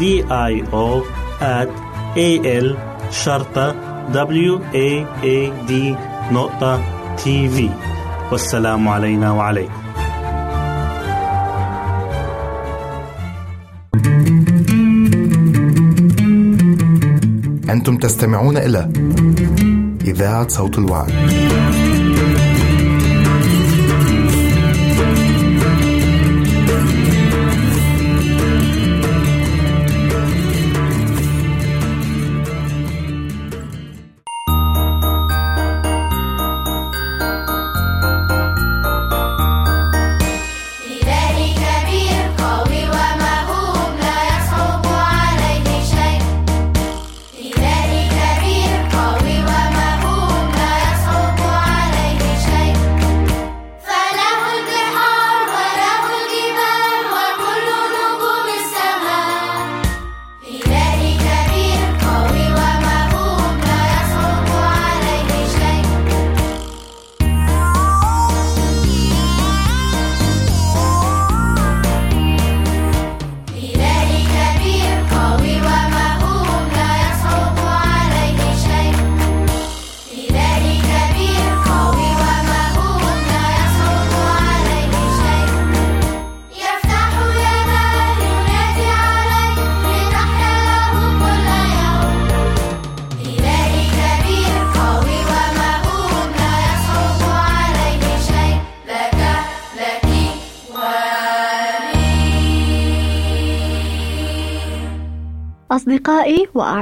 D I O at A L شرطة W A A D نقطة تي في والسلام علينا وعليكم أنتم تستمعون إلى إذاعة صوت الوعد.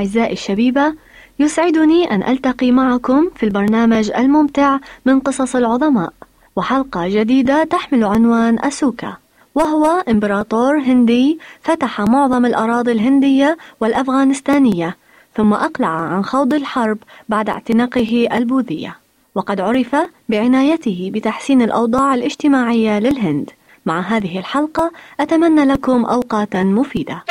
وأعزائي الشبيبة يسعدني أن ألتقي معكم في البرنامج الممتع من قصص العظماء وحلقة جديدة تحمل عنوان أسوكا وهو إمبراطور هندي فتح معظم الأراضي الهندية والأفغانستانية ثم أقلع عن خوض الحرب بعد اعتناقه البوذية وقد عرف بعنايته بتحسين الأوضاع الاجتماعية للهند. مع هذه الحلقة أتمنى لكم أوقاتا مفيدة.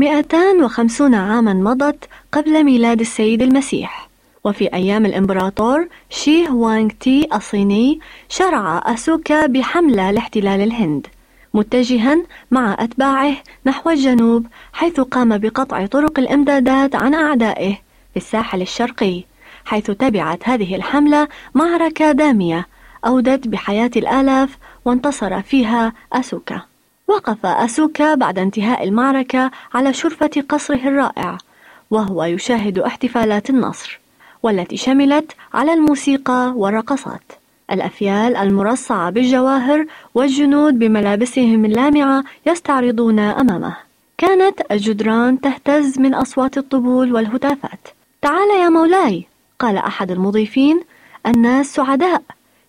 مئتان وخمسون عاما مضت قبل ميلاد السيد المسيح. وفي أيام الإمبراطور شي هوانغ تي الصيني شرع أسوكا بحملة لاحتلال الهند متجها مع أتباعه نحو الجنوب حيث قام بقطع طرق الإمدادات عن أعدائه في الساحل الشرقي حيث تبعت هذه الحملة معركة دامية أودت بحياة الآلاف وانتصر فيها أسوكا وقف أسوكا بعد انتهاء المعركة على شرفة قصره الرائع وهو يشاهد احتفالات النصر والتي شملت على الموسيقى والرقصات الأفيال المرصعة بالجواهر والجنود بملابسهم اللامعة يستعرضون أمامه. كانت الجدران تهتز من أصوات الطبول والهتافات. تعال يا مولاي! قال أحد المضيفين. الناس سعداء.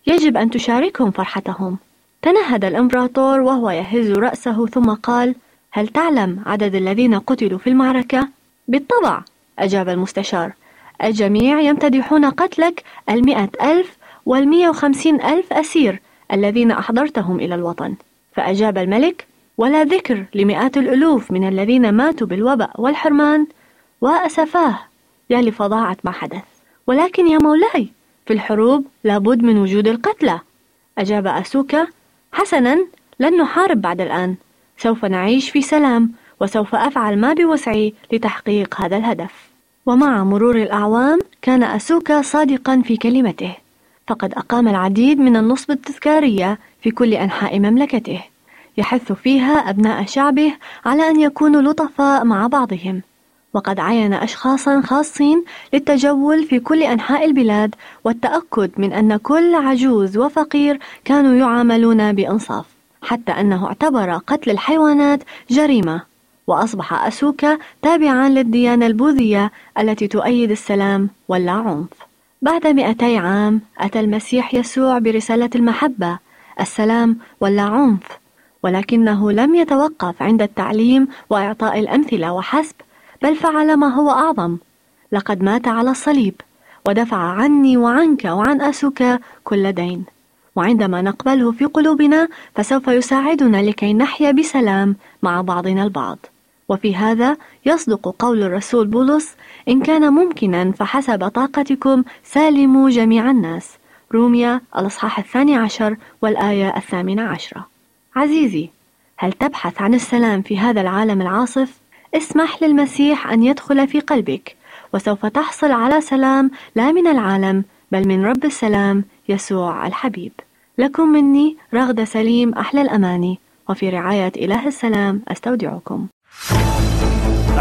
يجب أن تشاركهم فرحتهم. تنهد الإمبراطور وهو يهز رأسه ثم قال هل تعلم عدد الذين قتلوا في المعركة؟ بالطبع. أجاب المستشار. الجميع يمتدحون قتلك المئة ألف والمئة وخمسين ألف أسير الذين أحضرتهم إلى الوطن. فأجاب الملك ولا ذكر لمئات الألوف من الذين ماتوا بالوباء والحرمان. وأسفاه. يا لفظاعة ما حدث. ولكن يا مولاي في الحروب لابد من وجود القتلى. أجاب أسوكا حسنا لن نحارب بعد الآن. سوف نعيش في سلام وسوف أفعل ما بوسعي لتحقيق هذا الهدف. ومع مرور الأعوام كان أسوكا صادقا في كلمته. فقد أقام العديد من النصب التذكارية في كل أنحاء مملكته يحث فيها أبناء شعبه على أن يكونوا لطفاء مع بعضهم. وقد عين أشخاصا خاصين للتجول في كل أنحاء البلاد والتأكد من أن كل عجوز وفقير كانوا يعاملون بإنصاف حتى أنه اعتبر قتل الحيوانات جريمة وأصبح أسوكا تابعا للديانة البوذية التي تؤيد السلام واللا عنف بعد مئتي عام أتى المسيح يسوع برسالة المحبة السلام واللا عنف ولكنه لم يتوقف عند التعليم وإعطاء الأمثلة وحسب بل فعل ما هو أعظم. لقد مات على الصليب ودفع عني وعنك وعن أسك كل دين. وعندما نقبله في قلوبنا فسوف يساعدنا لكي نحيا بسلام مع بعضنا البعض. وفي هذا يصدق قول الرسول بولس إن كان ممكنا فحسب طاقتكم سالموا جميع الناس. روميا الأصحاح الثاني عشر والآية الثامنة عشرة. عزيزي هل تبحث عن السلام في هذا العالم العاصف؟ اسمح للمسيح أن يدخل في قلبك وسوف تحصل على سلام لا من العالم بل من رب السلام يسوع الحبيب. لكم مني رغد سليم أحلى الأماني وفي رعاية إله السلام أستودعكم.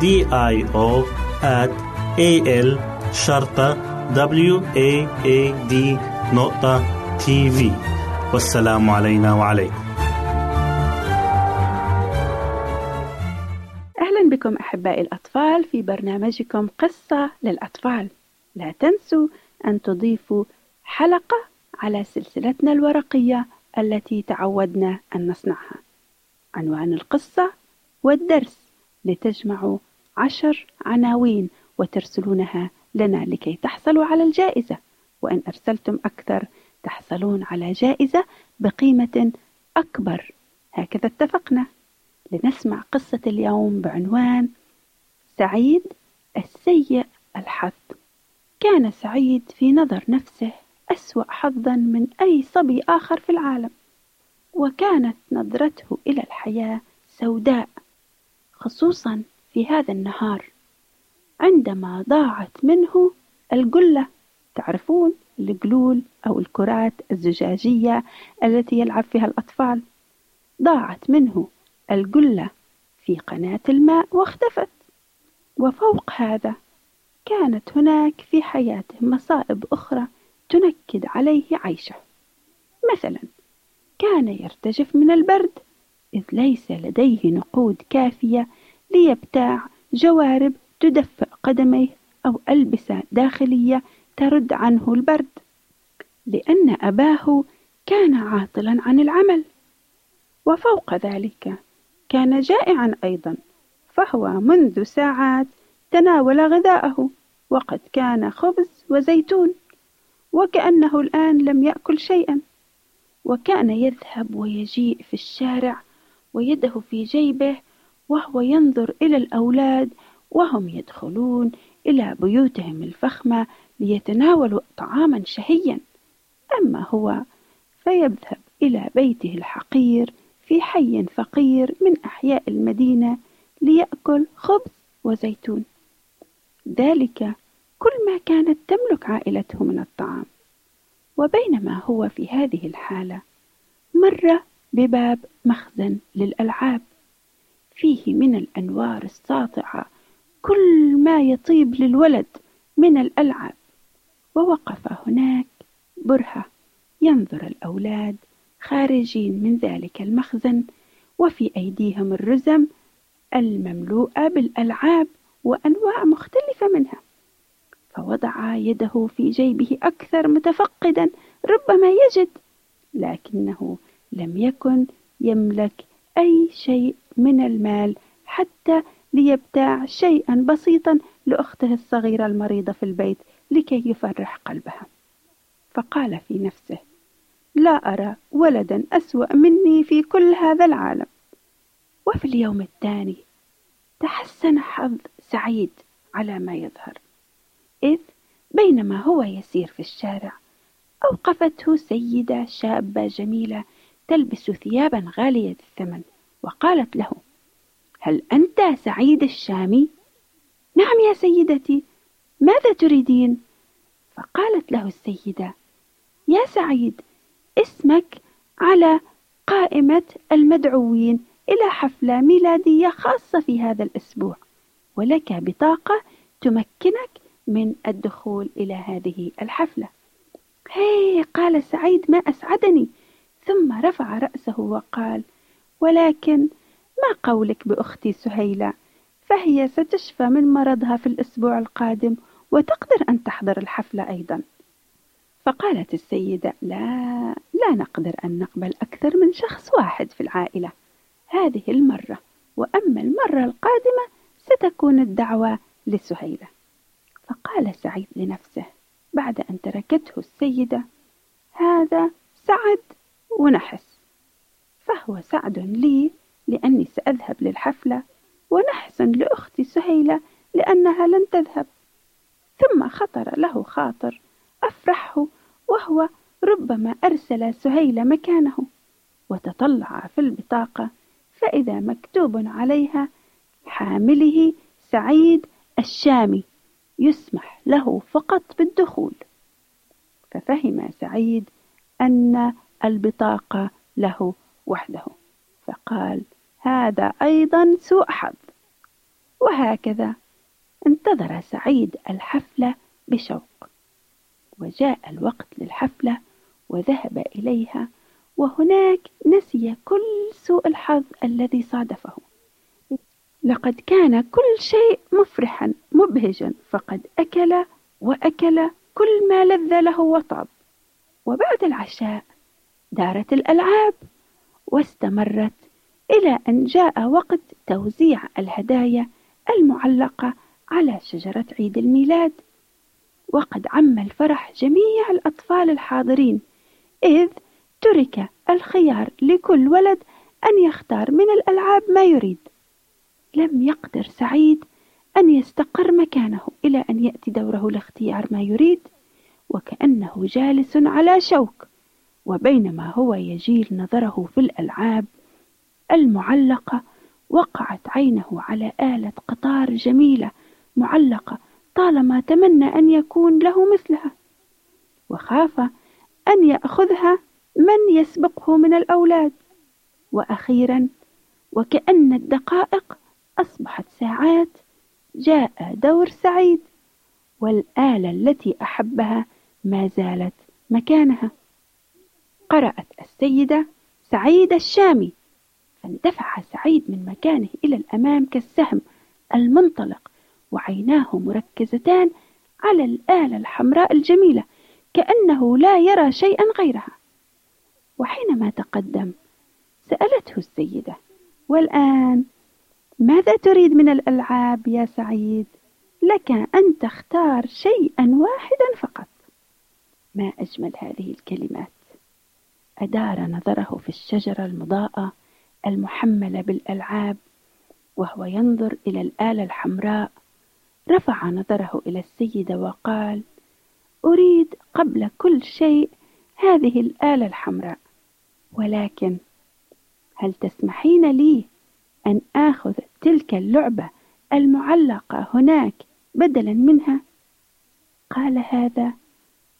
D I O at A L شرطة W A A D نقطة تي في والسلام علينا وعليكم. أهلا بكم أحبائي الأطفال في برنامجكم قصة للأطفال. لا تنسوا أن تضيفوا حلقة على سلسلتنا الورقية التي تعودنا أن نصنعها. عنوان القصة والدرس لتجمعوا عشر عناوين وترسلونها لنا لكي تحصلوا على الجائزة. وإن أرسلتم أكثر تحصلون على جائزة بقيمة أكبر. هكذا اتفقنا. لنسمع قصة اليوم بعنوان سعيد السيء الحظ. كان سعيد في نظر نفسه أسوأ حظا من أي صبي آخر في العالم. وكانت نظرته إلى الحياة سوداء خصوصا في هذا النهار. عندما ضاعت منه الجلة تعرفون الجلول أو الكرات الزجاجية التي يلعب فيها الأطفال؟ ضاعت منه الجلة في قناة الماء واختفت. وفوق هذا كانت هناك في حياته مصائب أخرى تنكد عليه عيشه. مثلا كان يرتجف من البرد إذ ليس لديه نقود كافية ليبتاع جوارب تدفئ قدميه أو ألبسة داخلية ترد عنه البرد لأن أباه كان عاطلا عن العمل. وفوق ذلك كان جائعا أيضا فهو منذ ساعات تناول غذاءه وقد كان خبز وزيتون وكأنه الآن لم يأكل شيئا. وكان يذهب ويجيء في الشارع ويده في جيبه وهو ينظر إلى الأولاد وهم يدخلون إلى بيوتهم الفخمة ليتناولوا طعاما شهيا. أما هو فيذهب إلى بيته الحقير في حي فقير من أحياء المدينة ليأكل خبز وزيتون. ذلك كل ما كانت تملك عائلته من الطعام. وبينما هو في هذه الحالة مر بباب مخزن للألعاب. فيه من الأنوار الساطعة كل ما يطيب للولد من الألعاب. ووقف هناك برهة ينظر الأولاد خارجين من ذلك المخزن وفي أيديهم الرزم المملوءة بالألعاب وأنواع مختلفة منها. فوضع يده في جيبه أكثر متفقدا ربما يجد لكنه لم يكن يملك أي شيء من المال حتى ليبتاع شيئا بسيطا لأخته الصغيرة المريضة في البيت لكي يفرح قلبها. فقال في نفسه لا أرى ولدا أسوأ مني في كل هذا العالم. وفي اليوم الثاني تحسن حظ سعيد على ما يظهر إذ بينما هو يسير في الشارع أوقفته سيدة شابة جميلة تلبس ثيابا غالية الثمن وقالت له هل أنت سعيد الشامي؟ نعم يا سيدتي ماذا تريدين؟ فقالت له السيدة يا سعيد اسمك على قائمة المدعوين إلى حفلة ميلادية خاصة في هذا الأسبوع ولك بطاقة تمكنك من الدخول إلى هذه الحفلة هي قال سعيد ما أسعدني ثم رفع رأسه وقال ولكن ما قولك بأختي سهيلة؟ فهي ستشفى من مرضها في الأسبوع القادم وتقدر أن تحضر الحفلة أيضا. فقالت السيدة لا لا نقدر أن نقبل أكثر من شخص واحد في العائلة. هذه المرة وأما المرة القادمة ستكون الدعوة لسهيلة. فقال سعيد لنفسه بعد أن تركته السيدة هذا سعد ونحس. فهو سعد لي لأني سأذهب للحفلة ونحزن لأختي سهيلة لأنها لن تذهب. ثم خطر له خاطر أفرحه وهو ربما أرسل سهيل مكانه وتطلع في البطاقة فإذا مكتوب عليها حامله سعيد الشامي يسمح له فقط بالدخول. ففهم سعيد أن البطاقة له وحده. فقال هذا أيضا سوء حظ. وهكذا انتظر سعيد الحفلة بشوق. وجاء الوقت للحفلة وذهب إليها وهناك نسي كل سوء الحظ الذي صادفه. لقد كان كل شيء مفرحا مبهجا فقد أكل وأكل كل ما لذ له وطاب. وبعد العشاء دارت الألعاب واستمرت إلى أن جاء وقت توزيع الهدايا المعلقة على شجرة عيد الميلاد. وقد عم الفرح جميع الأطفال الحاضرين إذ ترك الخيار لكل ولد أن يختار من الألعاب ما يريد. لم يقدر سعيد أن يستقر مكانه إلى أن يأتي دوره لاختيار ما يريد وكأنه جالس على شوك. وبينما هو يجيل نظره في الألعاب المعلقة وقعت عينه على آلة قطار جميلة معلقة طالما تمنى أن يكون له مثلها وخاف أن يأخذها من يسبقه من الأولاد. وأخيرا وكأن الدقائق أصبحت ساعات جاء دور سعيد والآلة التي أحبها ما زالت مكانها. قرأت السيدة سعيد الشامي فاندفع سعيد من مكانه إلى الأمام كالسهم المنطلق وعيناه مركزتان على الآلة الحمراء الجميلة كأنه لا يرى شيئا غيرها. وحينما تقدم سألته السيدة والآن ماذا تريد من الألعاب يا سعيد؟ لك أن تختار شيئا واحدا فقط. ما أجمل هذه الكلمات. أدار نظره في الشجرة المضاءة المحملة بالألعاب وهو ينظر إلى الآلة الحمراء. رفع نظره إلى السيدة وقال أريد قبل كل شيء هذه الآلة الحمراء ولكن هل تسمحين لي أن آخذ تلك اللعبة المعلقة هناك بدلا منها؟ قال هذا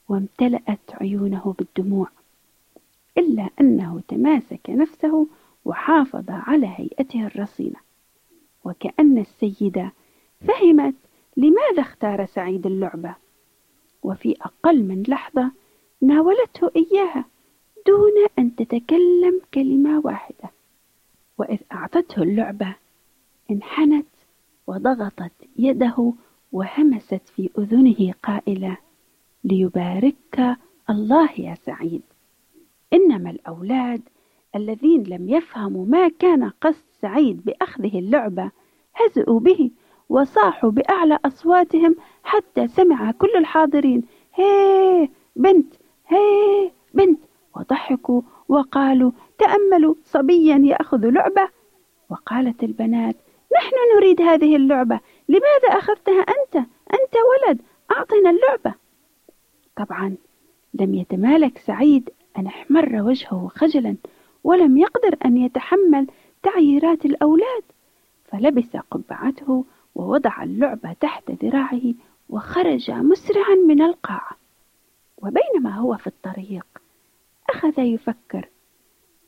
وامتلأت عيونه بالدموع. إلا أنه تماسك نفسه وحافظ على هيئته الرصينة. وكأن السيدة فهمت لماذا اختار سعيد اللعبة. وفي أقل من لحظة ناولته إياها دون أن تتكلم كلمة واحدة. وإذ أعطته اللعبة انحنت وضغطت يده وهمست في أذنه قائلة ليباركك الله يا سعيد. إنما الأولاد الذين لم يفهموا ما كان قصد سعيد بأخذه اللعبة هزئوا به وصاحوا بأعلى أصواتهم حتى سمع كل الحاضرين هي بنت هي بنت. وضحكوا وقالوا تأملوا صبيا يأخذ لعبة. وقالت البنات نحن نريد هذه اللعبة لماذا أخذتها أنت؟ أنت ولد أعطنا اللعبة. طبعا لم يتمالك سعيد أن احمر وجهه خجلا ولم يقدر أن يتحمل تعييرات الأولاد فلبس قبعته ووضع اللعبة تحت ذراعه وخرج مسرعا من القاعة وبينما هو في الطريق أخذ يفكر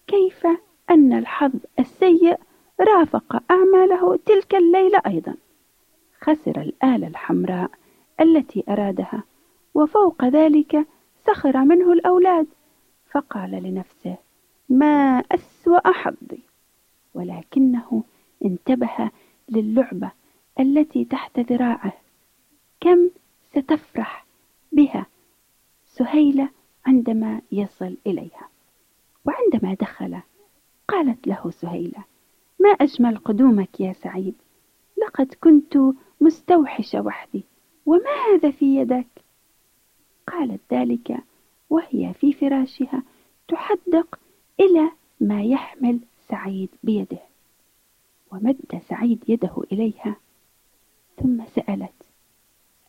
كيف أن الحظ السيء رافق أعماله تلك الليلة أيضا. خسر الآلة الحمراء التي أرادها وفوق ذلك سخر منه الأولاد. فقال لنفسه ما أسوأ حظي. ولكنه انتبه للعبة التي تحت ذراعه. كم ستفرح بها سهيلة عندما يصل إليها. وعندما دخل قالت له سهيلة ما أجمل قدومك يا سعيد؟ لقد كنت مستوحشة وحدي وما هذا في يدك؟ قالت ذلك وهي في فراشها تحدق إلى ما يحمل سعيد بيده. ومد سعيد يده إليها ثم سألت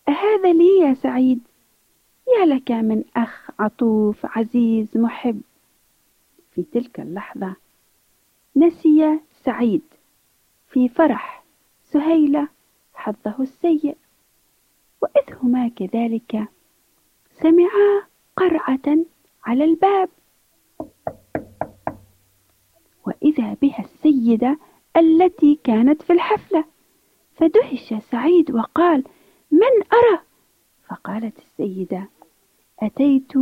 أهذا لي يا سعيد؟ يا لك من أخ عطوف عزيز محب. في تلك اللحظة نسي سعيد في فرح سهيلة حظه السيء وإذ هما كذلك سمعا قرعة على الباب. وإذا بها السيدة التي كانت في الحفلة فدهش سعيد وقال من أرى؟ فقالت السيدة أتيت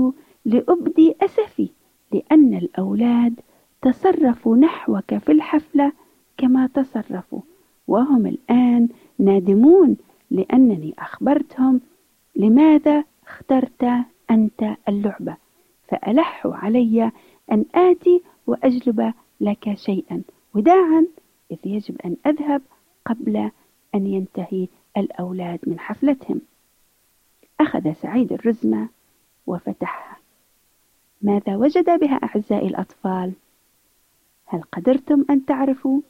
لأبدي أسفي لأن الأولاد تصرفوا نحوك في الحفلة كما تصرفوا وهم الآن نادمون لأنني أخبرتهم لماذا اخترت أنت اللعبة. فألحوا علي أن آتي وأجلب لك شيئا. وداعا إذ يجب أن أذهب قبل أن ينتهي الأولاد من حفلتهم. أخذ سعيد الرزمة وفتحها ماذا وجد بها أعزائي الأطفال؟ هل قدرتم أن تعرفوا؟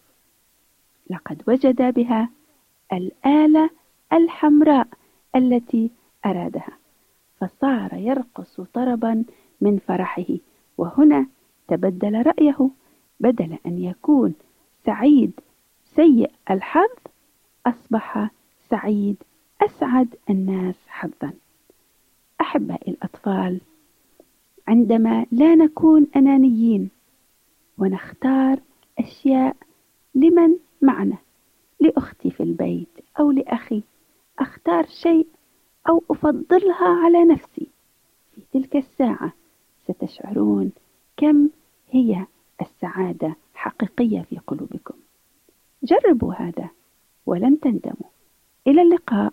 لقد وجد بها الآلة الحمراء التي أرادها. فصار يرقص طربا من فرحه وهنا تبدل رأيه بدل أن يكون سعيد سيء الحظ أصبح سعيد أسعد الناس حظا. أحبائي الأطفال عندما لا نكون أنانيين ونختار أشياء لمن معنا لأختي في البيت أو لأخي أختار شيء أو أفضلها على نفسي. في تلك الساعة ستشعرون كم هي السعادة حقيقية في قلوبكم. جربوا هذا ولن تندموا. إلى اللقاء.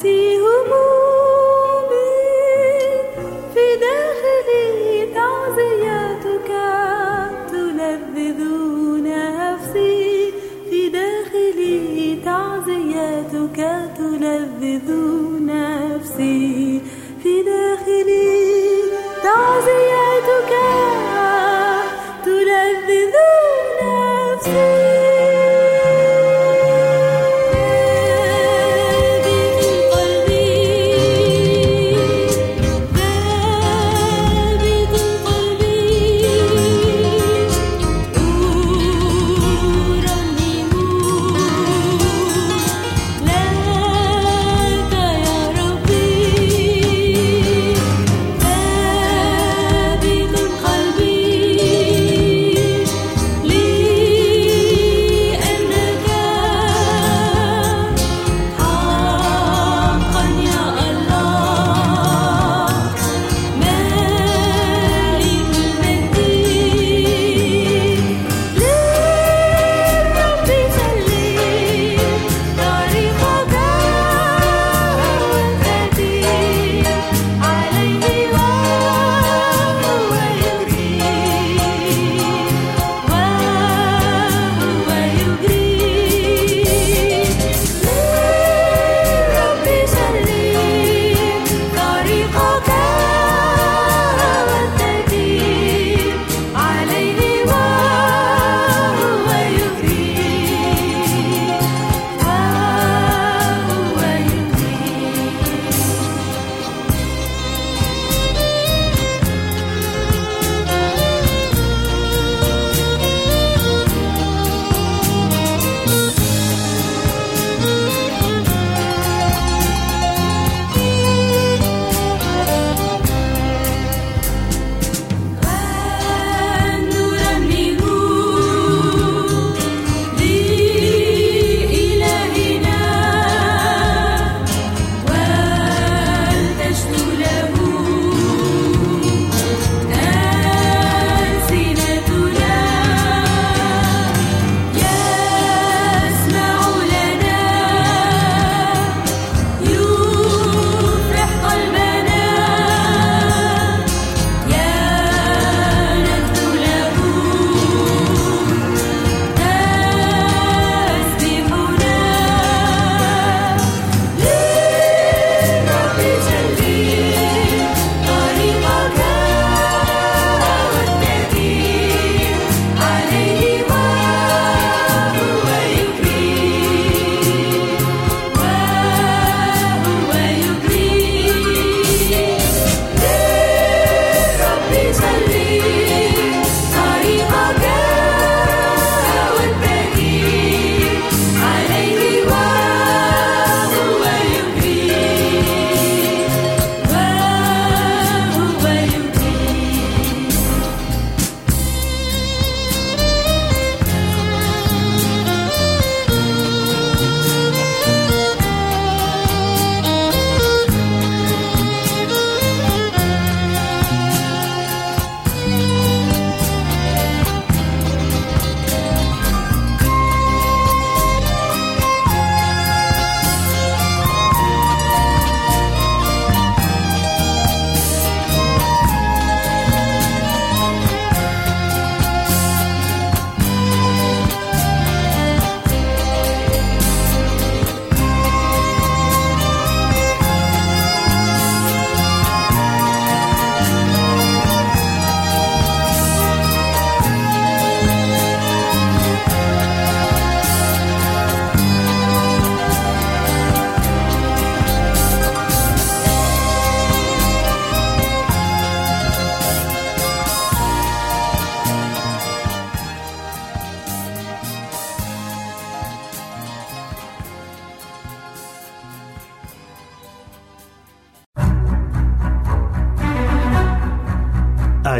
ti.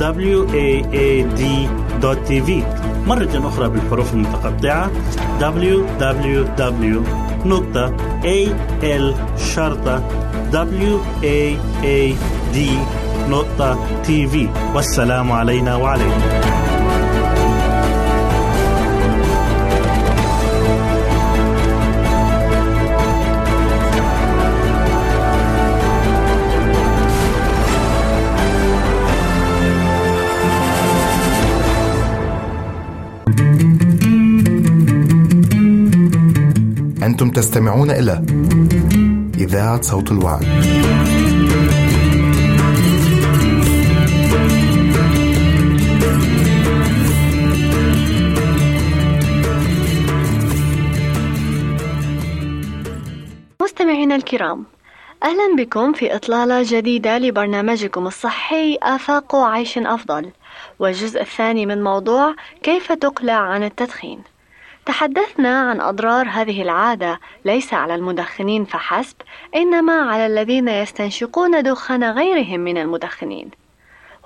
www.al-waad.tv مرة أخرى بالحروف المتقطعة. Www.al-waad.tv والسلام علينا وعليكم. أنتم تستمعون إلى إذاعة صوت الوعد. مستمعينا الكرام أهلا بكم في إطلالة جديدة لبرنامجكم الصحي آفاق عيش أفضل والجزء الثاني من موضوع كيف تقلع عن التدخين تحدثنا عن أضرار هذه العادة. ليس على المدخنين فحسب إنما على الذين يستنشقون دخان غيرهم من المدخنين.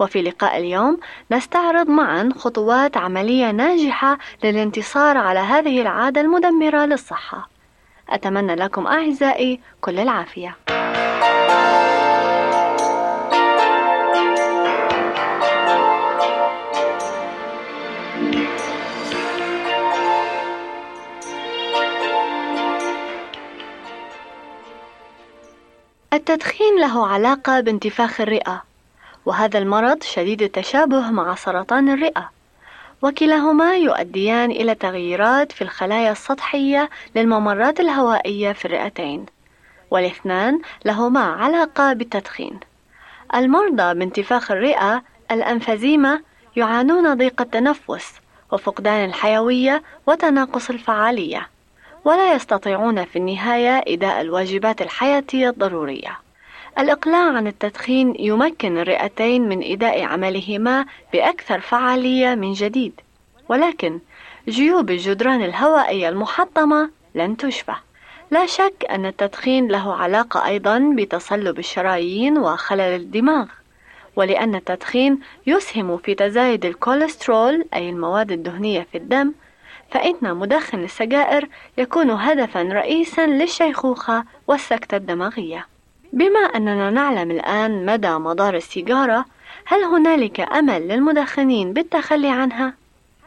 وفي لقاء اليوم نستعرض معا خطوات عملية ناجحة للانتصار على هذه العادة المدمرة للصحة. أتمنى لكم أعزائي كل العافية. التدخين له علاقة بانتفاخ الرئة وهذا المرض شديد التشابه مع سرطان الرئة وكلاهما يؤديان إلى تغييرات في الخلايا السطحية للممرات الهوائية في الرئتين والاثنان لهما علاقة بالتدخين. المرضى بانتفاخ الرئة الأنفزيمة يعانون ضيق التنفس وفقدان الحيوية وتناقص الفعالية. ولا يستطيعون في النهاية إداء الواجبات الحياتية الضرورية. الإقلاع عن التدخين يمكن الرئتين من إداء عملهما بأكثر فعالية من جديد، ولكن جيوب الجدران الهوائية المحطمة لن تشفى. لا شك أن التدخين له علاقة أيضا بتصلب الشرايين وخلل الدماغ. ولأن التدخين يسهم في تزايد الكوليسترول أي المواد الدهنية في الدم فإن مدخن السجائر يكون هدفا رئيسا للشيخوخة والسكتة الدماغية. بما أننا نعلم الآن مدى مضار السيجارة، هل هنالك أمل للمدخنين بالتخلي عنها؟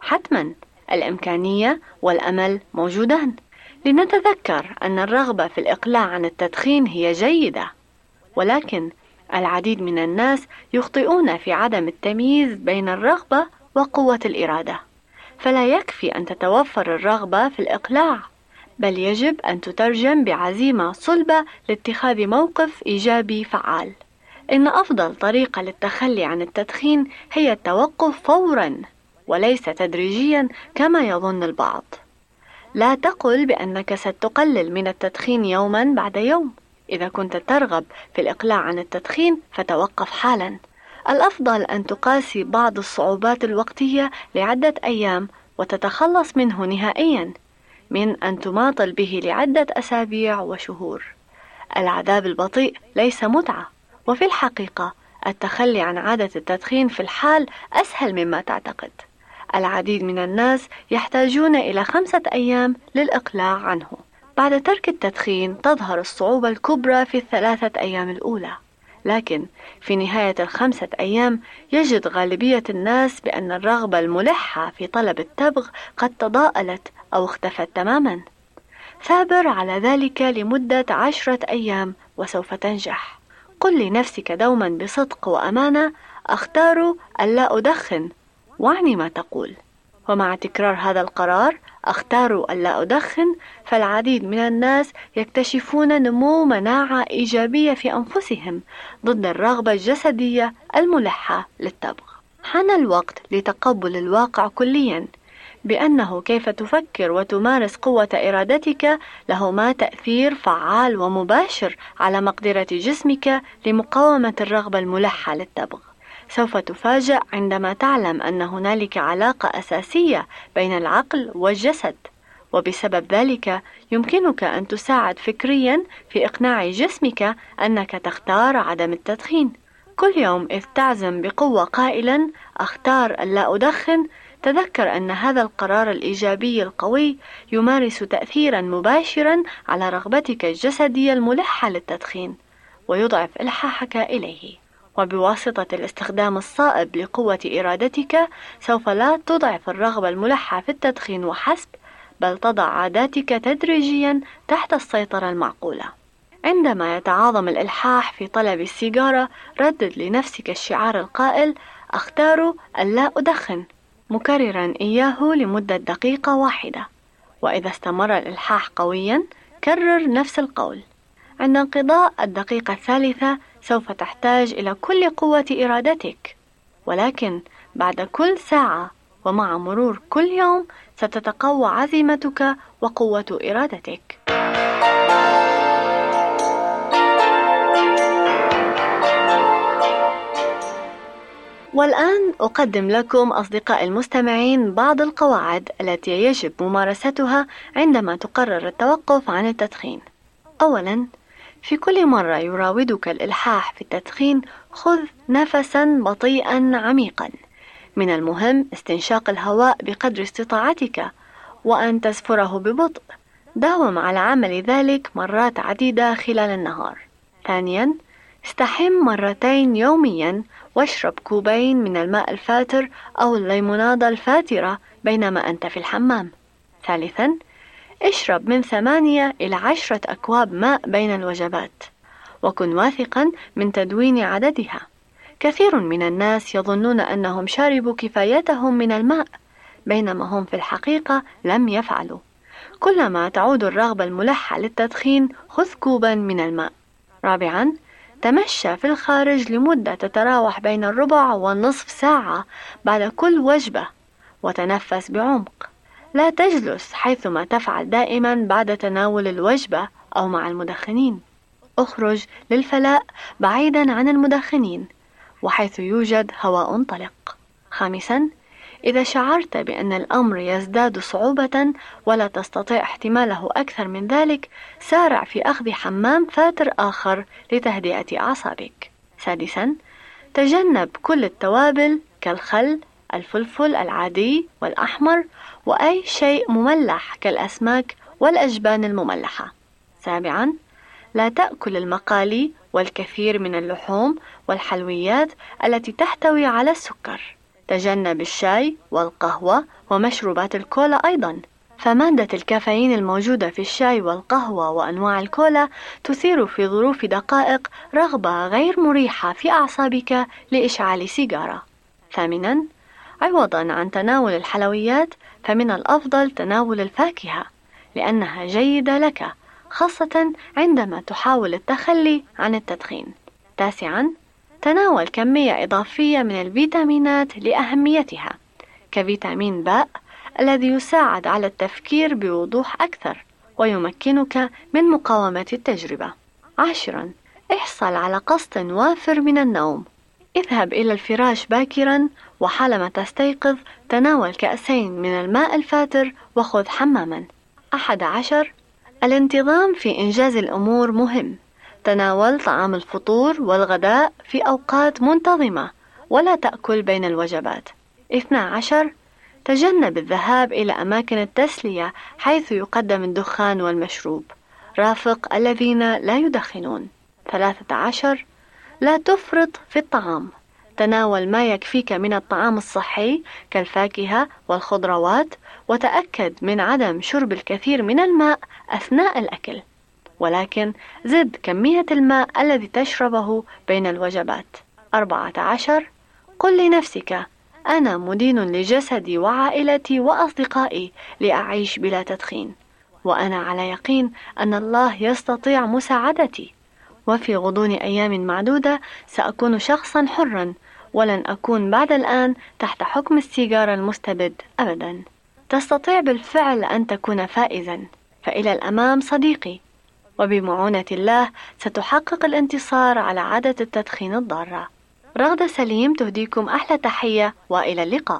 حتما الإمكانية والأمل موجودان. لنتذكر أن الرغبة في الإقلاع عن التدخين هي جيدة، ولكن العديد من الناس يخطئون في عدم التمييز بين الرغبة وقوة الإرادة. فلا يكفي أن تتوفر الرغبة في الإقلاع بل يجب أن تترجم بعزيمة صلبة لاتخاذ موقف إيجابي فعال. إن أفضل طريقة للتخلي عن التدخين هي التوقف فورا وليس تدريجيا كما يظن البعض. لا تقل بأنك ستقلل من التدخين يوما بعد يوم. إذا كنت ترغب في الإقلاع عن التدخين فتوقف حالا. الأفضل أن تقاسي بعض الصعوبات الوقتية لعدة أيام وتتخلص منه نهائيا من أن تماطل به لعدة أسابيع وشهور. العذاب البطيء ليس متعة، وفي الحقيقة التخلي عن عادة التدخين في الحال أسهل مما تعتقد. العديد من الناس يحتاجون إلى خمسة أيام للإقلاع عنه. بعد ترك التدخين تظهر الصعوبة الكبرى في الثلاثة أيام الأولى. لكن في نهاية الخمسة أيام يجد غالبية الناس بأن الرغبة الملحة في طلب التبغ قد تضاءلت أو اختفت تماما. ثابر على ذلك لمدة عشرة أيام وسوف تنجح. قل لنفسك دوما بصدق وأمانة أختار ألا أدخن وأعني ما تقول. ومع تكرار هذا القرار أختار ألا أدخن فالعديد من الناس يكتشفون نمو مناعة إيجابية في أنفسهم ضد الرغبة الجسدية الملحة للتبغ حان الوقت لتقبل الواقع كليا بأنه كيف تفكر وتمارس قوة إرادتك لهما تأثير فعال ومباشر على مقدرة جسمك لمقاومة الرغبة الملحة للتبغ سوف تفاجأ عندما تعلم أن هنالك علاقة أساسية بين العقل والجسد. وبسبب ذلك يمكنك أن تساعد فكريا في إقناع جسمك أنك تختار عدم التدخين. كل يوم إذ تعزم بقوة قائلا أختار ألا أدخن تذكر أن هذا القرار الإيجابي القوي يمارس تأثيرا مباشرا على رغبتك الجسدية الملحة للتدخين ويضعف إلحاحك إليه. وبواسطة الاستخدام الصائب لقوة إرادتك سوف لا تضعف الرغبة الملحة في التدخين وحسب بل تضع عاداتك تدريجيا تحت السيطرة المعقولة. عندما يتعاظم الإلحاح في طلب السيجارة ردد لنفسك الشعار القائل أختار ألا أدخن. مكررا إياه لمدة دقيقة واحدة. وإذا استمر الإلحاح قويا كرر نفس القول. عند انقضاء الدقيقة الثالثة سوف تحتاج إلى كل قوة إرادتك ولكن بعد كل ساعة ومع مرور كل يوم ستتقوى عزيمتك وقوة إرادتك. والآن أقدم لكم أصدقائي المستمعين بعض القواعد التي يجب ممارستها عندما تقرر التوقف عن التدخين. أولاً، في كل مرة يراودك الإلحاح في التدخين خذ نفسا بطيئا عميقا. من المهم استنشاق الهواء بقدر استطاعتك وأن تسفره ببطء. داوم على عمل ذلك مرات عديدة خلال النهار. ثانيا استحم مرتين يوميا واشرب كوبين من الماء الفاتر أو الليمونادة الفاترة بينما أنت في الحمام. ثالثا اشرب من ثمانية إلى عشرة أكواب ماء بين الوجبات وكن واثقا من تدوين عددها. كثير من الناس يظنون أنهم شربوا كفايتهم من الماء بينما هم في الحقيقة لم يفعلوا. كلما تعود الرغبة الملحة للتدخين خذ كوبا من الماء. رابعا تمشى في الخارج لمدة تتراوح بين الربع والنصف ساعة بعد كل وجبة وتنفس بعمق. لا تجلس حيثما تفعل دائما بعد تناول الوجبة أو مع المدخنين. اخرج للفلاء بعيدا عن المدخنين وحيث يوجد هواء طلق خامسا إذا شعرت بأن الأمر يزداد صعوبة ولا تستطيع احتماله أكثر من ذلك سارع في أخذ حمام فاتر آخر لتهدئة أعصابك. سادسا تجنب كل التوابل كالخل الفلفل العادي والأحمر وأي شيء مملح كالأسماك والأجبان المملحة. سابعا لا تأكل المقالي والكثير من اللحوم والحلويات التي تحتوي على السكر. تجنب الشاي والقهوة ومشروبات الكولا أيضا. فمادة الكافيين الموجودة في الشاي والقهوة وأنواع الكولا تثير في ظروف دقائق رغبة غير مريحة في أعصابك لإشعال سيجارة. ثامنا عوضا عن تناول الحلويات فمن الأفضل تناول الفاكهة لأنها جيدة لك خاصة عندما تحاول التخلي عن التدخين. تاسعا تناول كمية إضافية من الفيتامينات لأهميتها كفيتامين باء الذي يساعد على التفكير بوضوح أكثر ويمكنك من مقاومة التجربة. عاشرا احصل على قسط وافر من النوم اذهب إلى الفراش باكرا وحالما تستيقظ تناول كأسين من الماء الفاتر وخذ حماما. أحد عشر. الانتظام في إنجاز الأمور مهم. تناول طعام الفطور والغداء في أوقات منتظمة ولا تأكل بين الوجبات. اثنا عشر. تجنب الذهاب إلى أماكن التسلية حيث يقدم الدخان والمشروب. رافق الذين لا يدخنون. ثلاثة عشر. لا تفرط في الطعام. تناول ما يكفيك من الطعام الصحي كالفاكهة والخضروات وتأكد من عدم شرب الكثير من الماء أثناء الأكل. ولكن زد كمية الماء الذي تشربه بين الوجبات. أربعة عشر. قل لنفسك أنا مدين لجسدي وعائلتي وأصدقائي لأعيش بلا تدخين. وأنا على يقين أن الله يستطيع مساعدتي. وفي غضون أيام معدودة سأكون شخصا حرا ولن أكون بعد الآن تحت حكم السيجارة المستبد أبدا. تستطيع بالفعل أن تكون فائزا. فإلى الأمام صديقي. وبمعونة الله ستحقق الانتصار على عادة التدخين الضارة. رغدة سليم تهديكم أحلى تحية وإلى اللقاء.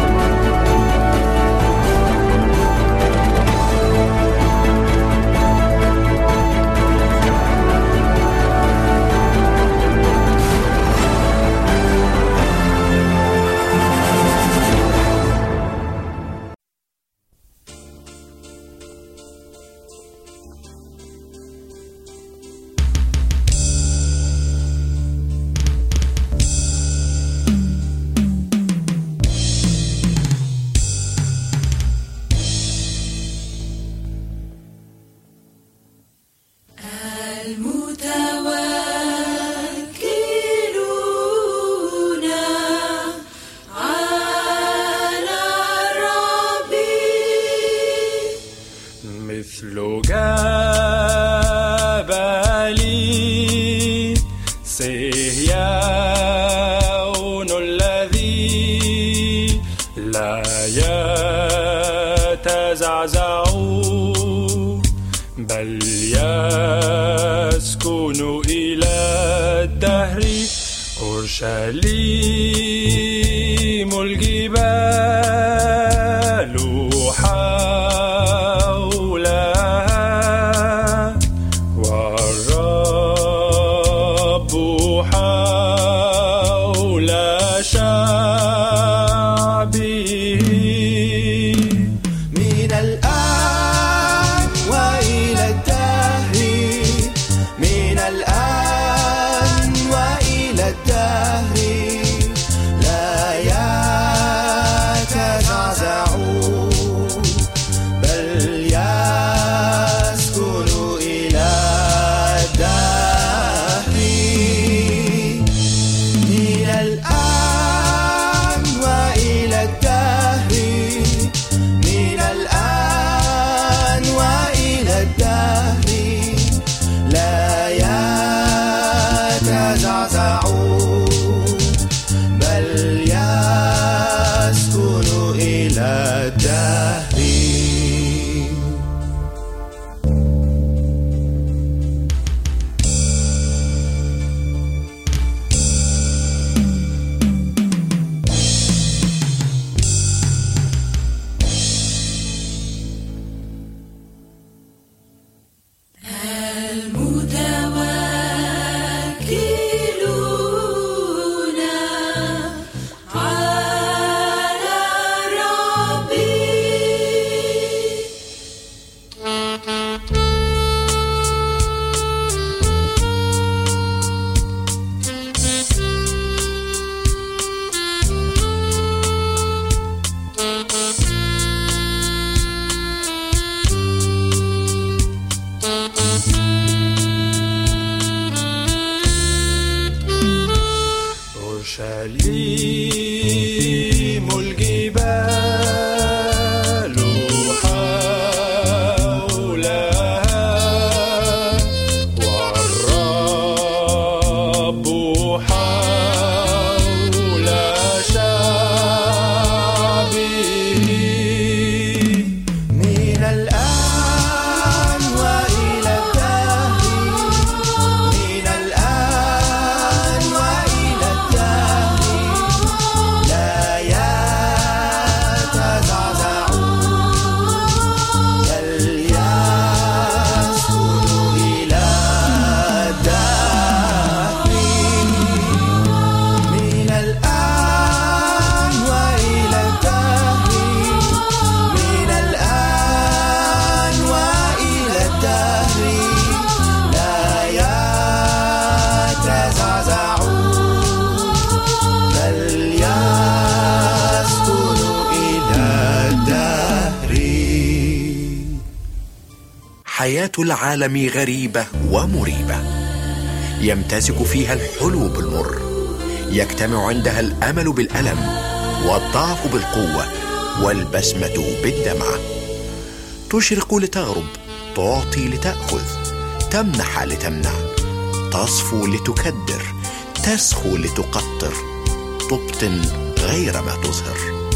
le حياة العالم غريبة ومريبة. يمتزج فيها الحلو بالمر. يجتمع عندها الأمل بالألم والضعف بالقوة والبسمة بالدمعه تشرق لتغرب تعطي لتأخذ تمنح لتمنع. تصفو لتكدر تسخو لتقطر. تبطن غير ما تظهر.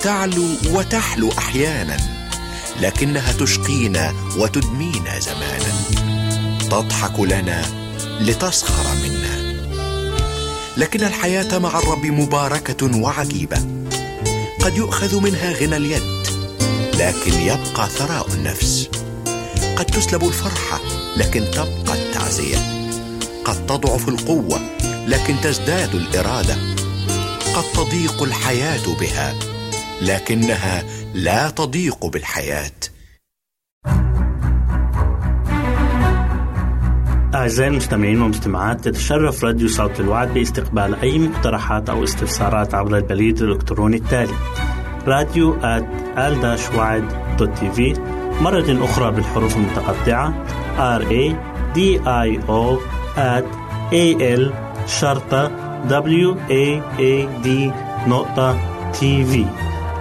تعلو وتحلو أحيانا. لكنها تشقينا وتدمينا زمانا. تضحك لنا لتسخر منا. لكن الحياة مع الرب مباركة وعجيبة. قد يؤخذ منها غنى اليد لكن يبقى ثراء النفس. قد تسلب الفرحة لكن تبقى التعزية. قد تضعف القوة لكن تزداد الإرادة. قد تضيق الحياة بها لكنها لا تضيق بالحياة. أعزائي المستمعين والمستمعات تتشرف راديو صوت الوعد باستقبال أي مقترحات أو استفسارات عبر البريد الإلكتروني التالي راديو آل في مرة أخرى بالحروف المتقطعة R A D I O at A L شرطة W A A D نقطة تي في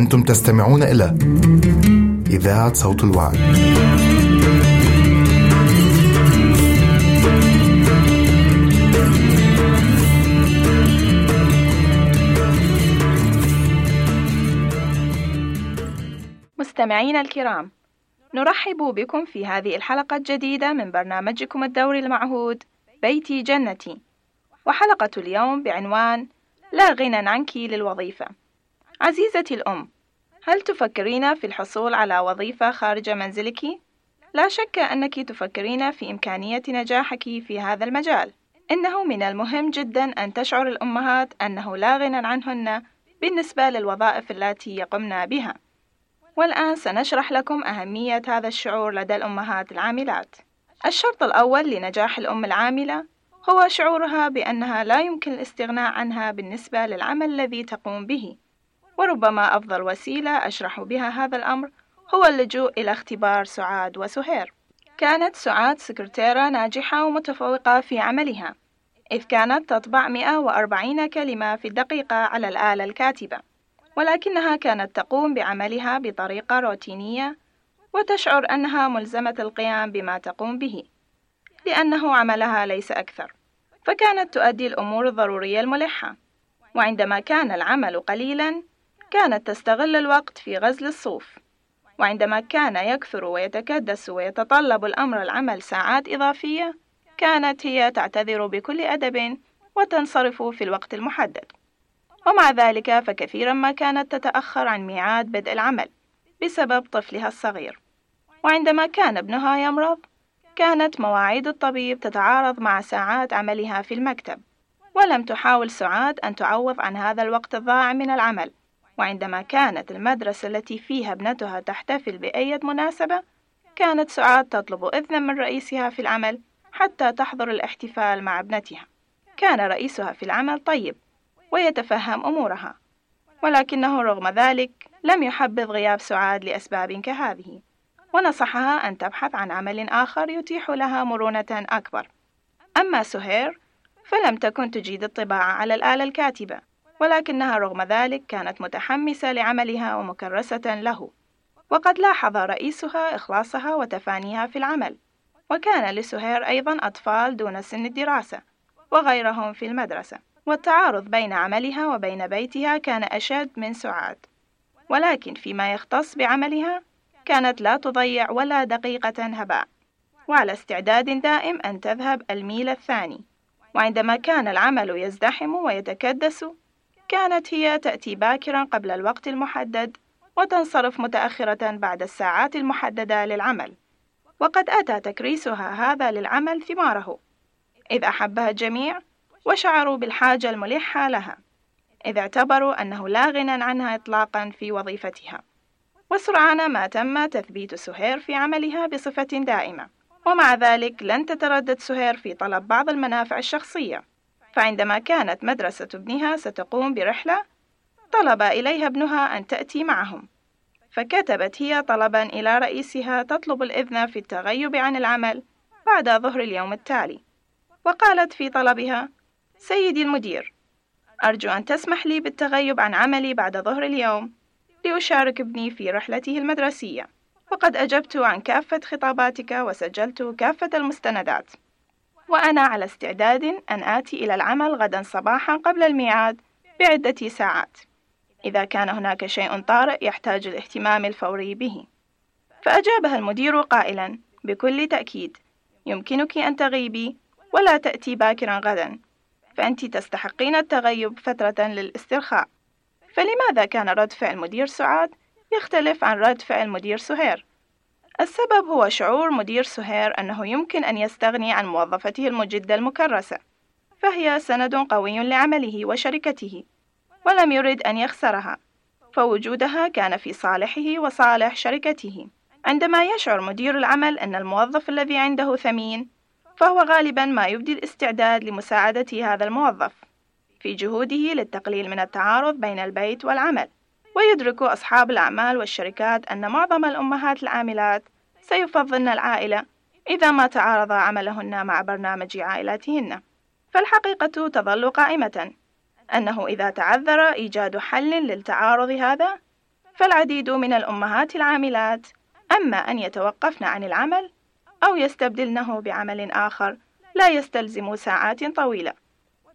أنتم تستمعون إلى إذاعة صوت الوعي. مستمعينا الكرام نرحب بكم في هذه الحلقة الجديدة من برنامجكم الدوري المعهود بيتي جنتي وحلقة اليوم بعنوان لا غنى عنك للوظيفة عزيزتي الأم هل تفكرين في الحصول على وظيفة خارج منزلك؟ لا شك أنك تفكرين في إمكانية نجاحك في هذا المجال. إنه من المهم جدا أن تشعر الأمهات أنه لا غنى عنهن بالنسبة للوظائف التي يقمن بها. والآن سنشرح لكم أهمية هذا الشعور لدى الأمهات العاملات. الشرط الأول لنجاح الأم العاملة هو شعورها بأنها لا يمكن الاستغناء عنها بالنسبة للعمل الذي تقوم به. وربما أفضل وسيلة أشرح بها هذا الأمر هو اللجوء إلى اختبار سعاد وسهير. كانت سعاد سكرتيرة ناجحة ومتفوقة في عملها إذ كانت تطبع 140 كلمة في الدقيقة على الآلة الكاتبة ولكنها كانت تقوم بعملها بطريقة روتينية وتشعر أنها ملزمة القيام بما تقوم به لأنه عملها ليس أكثر فكانت تؤدي الأمور الضرورية الملحة وعندما كان العمل قليلا كانت تستغل الوقت في غزل الصوف وعندما كان يكثر ويتكدس ويتطلب الأمر العمل ساعات إضافية كانت هي تعتذر بكل أدب وتنصرف في الوقت المحدد. ومع ذلك فكثيرا ما كانت تتأخر عن ميعاد بدء العمل بسبب طفلها الصغير. وعندما كان ابنها يمرض كانت مواعيد الطبيب تتعارض مع ساعات عملها في المكتب ولم تحاول سعاد أن تعوض عن هذا الوقت الضائع من العمل. وعندما كانت المدرسة التي فيها ابنتها تحتفل بأي مناسبة كانت سعاد تطلب إذنا من رئيسها في العمل حتى تحضر الاحتفال مع ابنتها. كان رئيسها في العمل طيب ويتفهم أمورها ولكنه رغم ذلك لم يحبذ غياب سعاد لأسباب كهذه ونصحها أن تبحث عن عمل آخر يتيح لها مرونة أكبر. أما سهير فلم تكن تجيد الطباعة على الآلة الكاتبة. ولكنها رغم ذلك كانت متحمسة لعملها ومكرسة له. وقد لاحظ رئيسها إخلاصها وتفانيها في العمل. وكان لسهير أيضا أطفال دون سن الدراسة وغيرهم في المدرسة. والتعارض بين عملها وبين بيتها كان أشد من سعاد. ولكن فيما يختص بعملها كانت لا تضيع ولا دقيقة هباء. وعلى استعداد دائم أن تذهب الميل الثاني. وعندما كان العمل يزدحم ويتكدس كانت هي تأتي باكرا قبل الوقت المحدد وتنصرف متأخرة بعد الساعات المحددة للعمل. وقد أتى تكريسها هذا للعمل ثماره. إذ أحبها الجميع وشعروا بالحاجة الملحة لها. إذ اعتبروا أنه لا غنى عنها إطلاقا في وظيفتها. وسرعان ما تم تثبيت سهير في عملها بصفة دائمة. ومع ذلك لن تتردد سهير في طلب بعض المنافع الشخصية. فعندما كانت مدرسة ابنها ستقوم برحلة طلب إليها ابنها أن تأتي معهم. فكتبت هي طلبا إلى رئيسها تطلب الإذن في التغيب عن العمل بعد ظهر اليوم التالي. وقالت في طلبها سيدي المدير أرجو أن تسمح لي بالتغيب عن عملي بعد ظهر اليوم لأشارك ابني في رحلته المدرسية. وقد أجبت عن كافة خطاباتك وسجلت كافة المستندات. وأنا على استعداد أن آتي إلى العمل غدا صباحا قبل الميعاد بعدة ساعات. إذا كان هناك شيء طارئ يحتاج الاهتمام الفوري به. فأجابها المدير قائلا بكل تأكيد. يمكنك أن تغيبي ولا تأتي باكرا غدا. فأنت تستحقين التغيب فترة للاسترخاء. فلماذا كان رد فعل مدير سعاد؟ يختلف عن رد فعل مدير سهير؟ السبب هو شعور مدير سهير أنه يمكن أن يستغني عن موظفته المجدة المكرسة فهي سند قوي لعمله وشركته ولم يرد أن يخسرها فوجودها كان في صالحه وصالح شركته. عندما يشعر مدير العمل أن الموظف الذي عنده ثمين فهو غالبا ما يبدي الاستعداد لمساعدة هذا الموظف في جهوده للتقليل من التعارض بين البيت والعمل. ويدرك أصحاب الأعمال والشركات أن معظم الأمهات العاملات سيفضلن العائلة إذا ما تعارض عملهن مع برنامج عائلاتهن. فالحقيقة تظل قائمة أنه إذا تعذر إيجاد حل للتعارض هذا فالعديد من الأمهات العاملات أما أن يتوقفن عن العمل أو يستبدلنه بعمل آخر لا يستلزم ساعات طويلة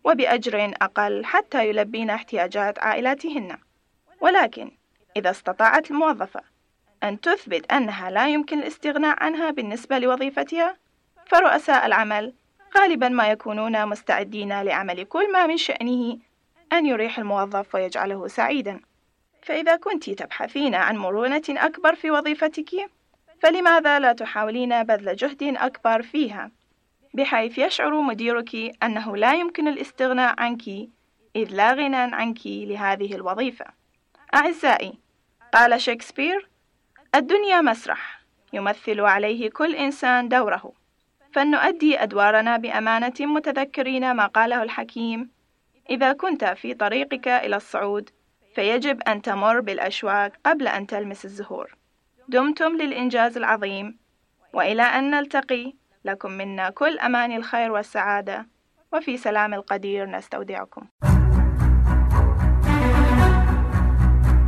وبأجر أقل حتى يلبين احتياجات عائلاتهن. ولكن إذا استطاعت الموظفة أن تثبت أنها لا يمكن الاستغناء عنها بالنسبة لوظيفتها فرؤساء العمل غالبا ما يكونون مستعدين لعمل كل ما من شأنه أن يريح الموظف ويجعله سعيدا. فإذا كنت تبحثين عن مرونة أكبر في وظيفتك فلماذا لا تحاولين بذل جهد أكبر فيها؟ بحيث يشعر مديرك أنه لا يمكن الاستغناء عنك إذ لا غنى عنك لهذه الوظيفة. أعزائي قال شكسبير الدنيا مسرح يمثل عليه كل إنسان دوره. فلنؤدي أدوارنا بأمانة متذكرين ما قاله الحكيم. إذا كنت في طريقك إلى الصعود فيجب أن تمر بالأشواك قبل أن تلمس الزهور. دمتم للإنجاز العظيم وإلى أن نلتقي لكم منا كل أمان الخير والسعادة وفي سلام القدير نستودعكم.